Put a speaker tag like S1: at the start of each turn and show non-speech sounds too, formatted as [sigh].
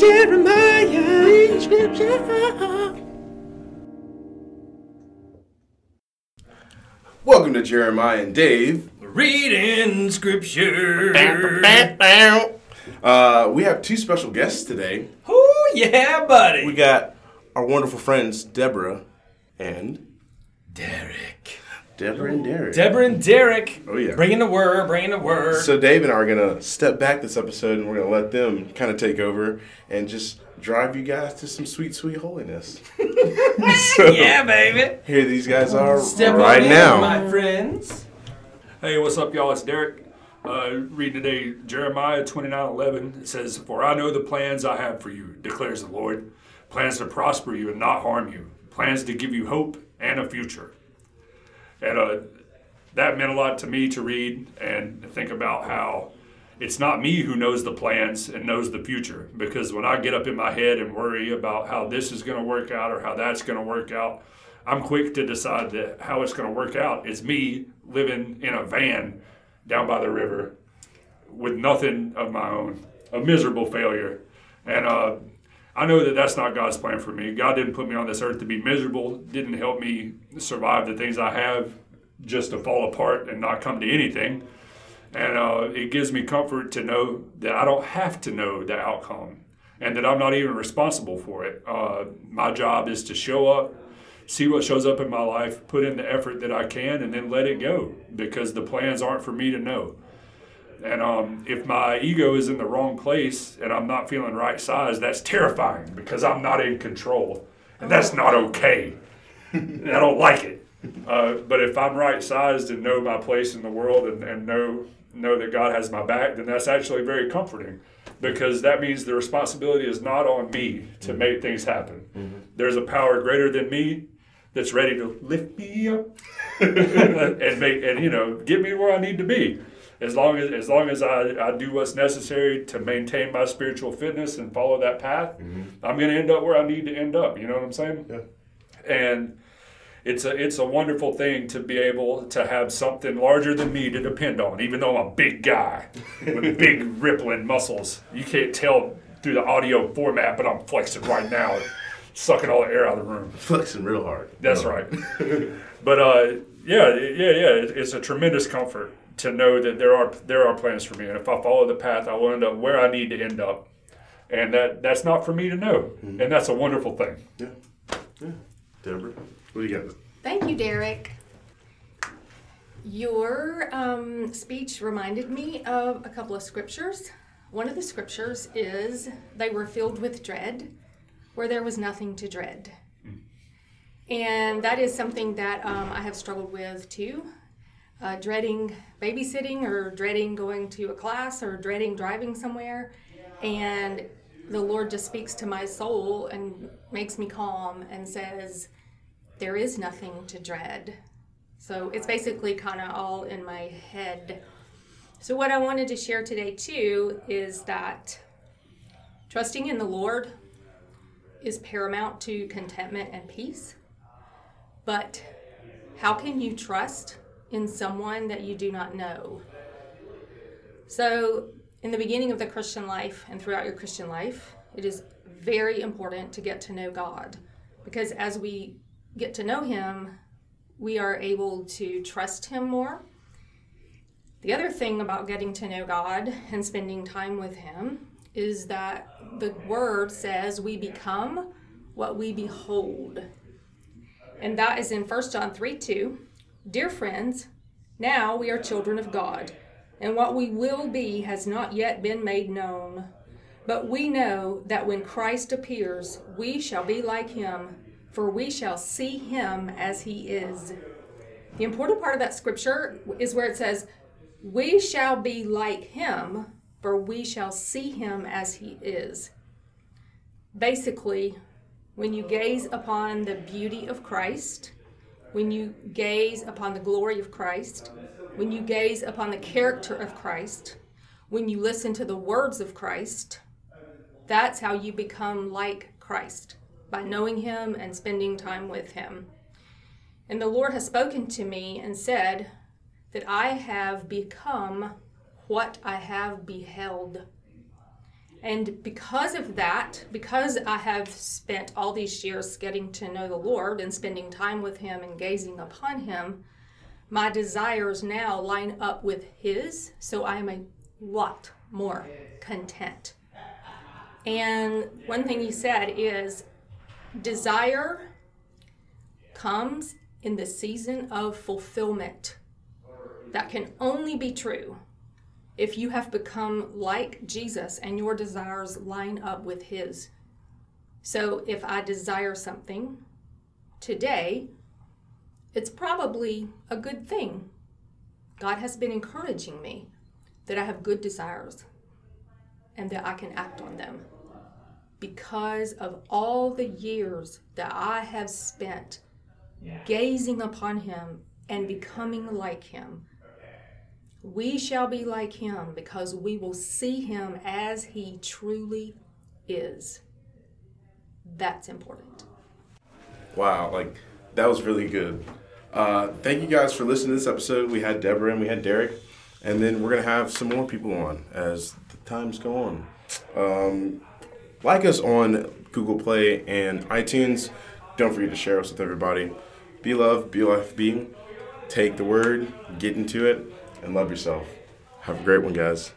S1: Jeremiah.
S2: Welcome to Jeremiah and Dave.
S3: Reading scripture.
S2: Uh, we have two special guests today.
S3: Oh yeah, buddy.
S2: We got our wonderful friends Debra and
S3: Derick.
S2: Debra and Derick.
S3: Debra and Derick.
S2: Oh, yeah.
S3: Bringing the word, bringing the word.
S2: so Dave and I are gonna step back this episode and we're gonna let them kind of take over and just drive you guys to some sweet, sweet holiness. [laughs] so
S3: yeah, baby.
S2: here these guys are
S3: Step
S2: right
S3: on in,
S2: now.
S3: my friends.
S4: Hey, what's up, y'all? It's Derick. Uh, read today Jeremiah 29 11. It says, For I know the plans I have for you, declares the Lord. Plans to prosper you and not harm you. Plans to give you hope and a future. And uh, that meant a lot to me to read and think about how it's not me who knows the plans and knows the future. Because when I get up in my head and worry about how this is going to work out or how that's going to work out, I'm quick to decide that how it's going to work out is me living in a van down by the river with nothing of my own, a miserable failure. And uh, I know that that's not God's plan for me. God didn't put me on this earth to be miserable, didn't help me survive the things I have just to fall apart and not come to anything. And uh, it gives me comfort to know that I don't have to know the outcome and that I'm not even responsible for it. Uh, my job is to show up, see what shows up in my life, put in the effort that I can, and then let it go because the plans aren't for me to know. And um, if my ego is in the wrong place and I'm not feeling right size, that's terrifying because I'm not in control. And that's not okay. and I don't like it. Uh, but if I'm right sized and know my place in the world and, and know know that God has my back, then that's actually very comforting because that means the responsibility is not on me to make things happen. There's a power greater than me that's ready to lift me up [laughs] [laughs] and make and you know get me where I need to be. As long as as long as I, I do what's necessary to maintain my spiritual fitness and follow that path, I'm gonna end up where I need to end up. You know what I'm saying?
S2: Yeah.
S4: And it's a it's a wonderful thing to be able to have something larger than me to depend on, even though I'm a big guy with [laughs] big rippling muscles. You can't tell through the audio format, but I'm flexing right now, sucking all the air out of the room.
S2: Flexing real hard.
S4: That's right. [laughs] but uh, yeah, yeah, yeah. It's a tremendous comfort to know that there are there are plans for me, and if I follow the path, I will end up where I need to end up, and that that's not for me to know, and that's a wonderful thing.
S2: Yeah. Yeah. Debra, what do you got?
S5: Thank you, Derick. Your um, speech reminded me of a couple of scriptures. One of the scriptures is, They were filled with dread, where there was nothing to dread. And that is something that um, I have struggled with too. Uh, dreading babysitting, or dreading going to a class, or dreading driving somewhere. And the Lord just speaks to my soul and makes me calm and says, there is nothing to dread. So it's basically kind of all in my head. So, what I wanted to share today, too, is that trusting in the Lord is paramount to contentment and peace. But how can you trust in someone that you do not know? So, in the beginning of the Christian life and throughout your Christian life, it is very important to get to know God because as we get to know Him, we are able to trust Him more. The other thing about getting to know God and spending time with Him is that the Word says we become what we behold. And that is in 1 John 3 2. Dear friends, now we are children of God, and what we will be has not yet been made known. But we know that when Christ appears, we shall be like him, for we shall see him as he is. The important part of that scripture is where it says, We shall be like him, for we shall see him as he is. Basically, when you gaze upon the beauty of Christ, when you gaze upon the glory of Christ, when you gaze upon the character of Christ, when you listen to the words of Christ, that's how you become like Christ by knowing Him and spending time with Him. And the Lord has spoken to me and said that I have become what I have beheld. And because of that, because I have spent all these years getting to know the Lord and spending time with Him and gazing upon Him, my desires now line up with His, so I am a lot more content. And one thing He said is desire comes in the season of fulfillment. That can only be true if you have become like Jesus and your desires line up with His. So if I desire something today, it's probably a good thing. God has been encouraging me that I have good desires and that I can act on them because of all the years that I have spent gazing upon Him and becoming like Him. We shall be like him because we will see him as he truly is. That's important.
S2: Wow, like that was really good. Uh, thank you guys for listening to this episode. We had Debra and we had Derick, and then we're gonna have some more people on as the times go on. Um, like us on Google Play and iTunes. Don't forget to share us with everybody. Be love, be life, be. Take the word, get into it, and love yourself. Have a great one, guys.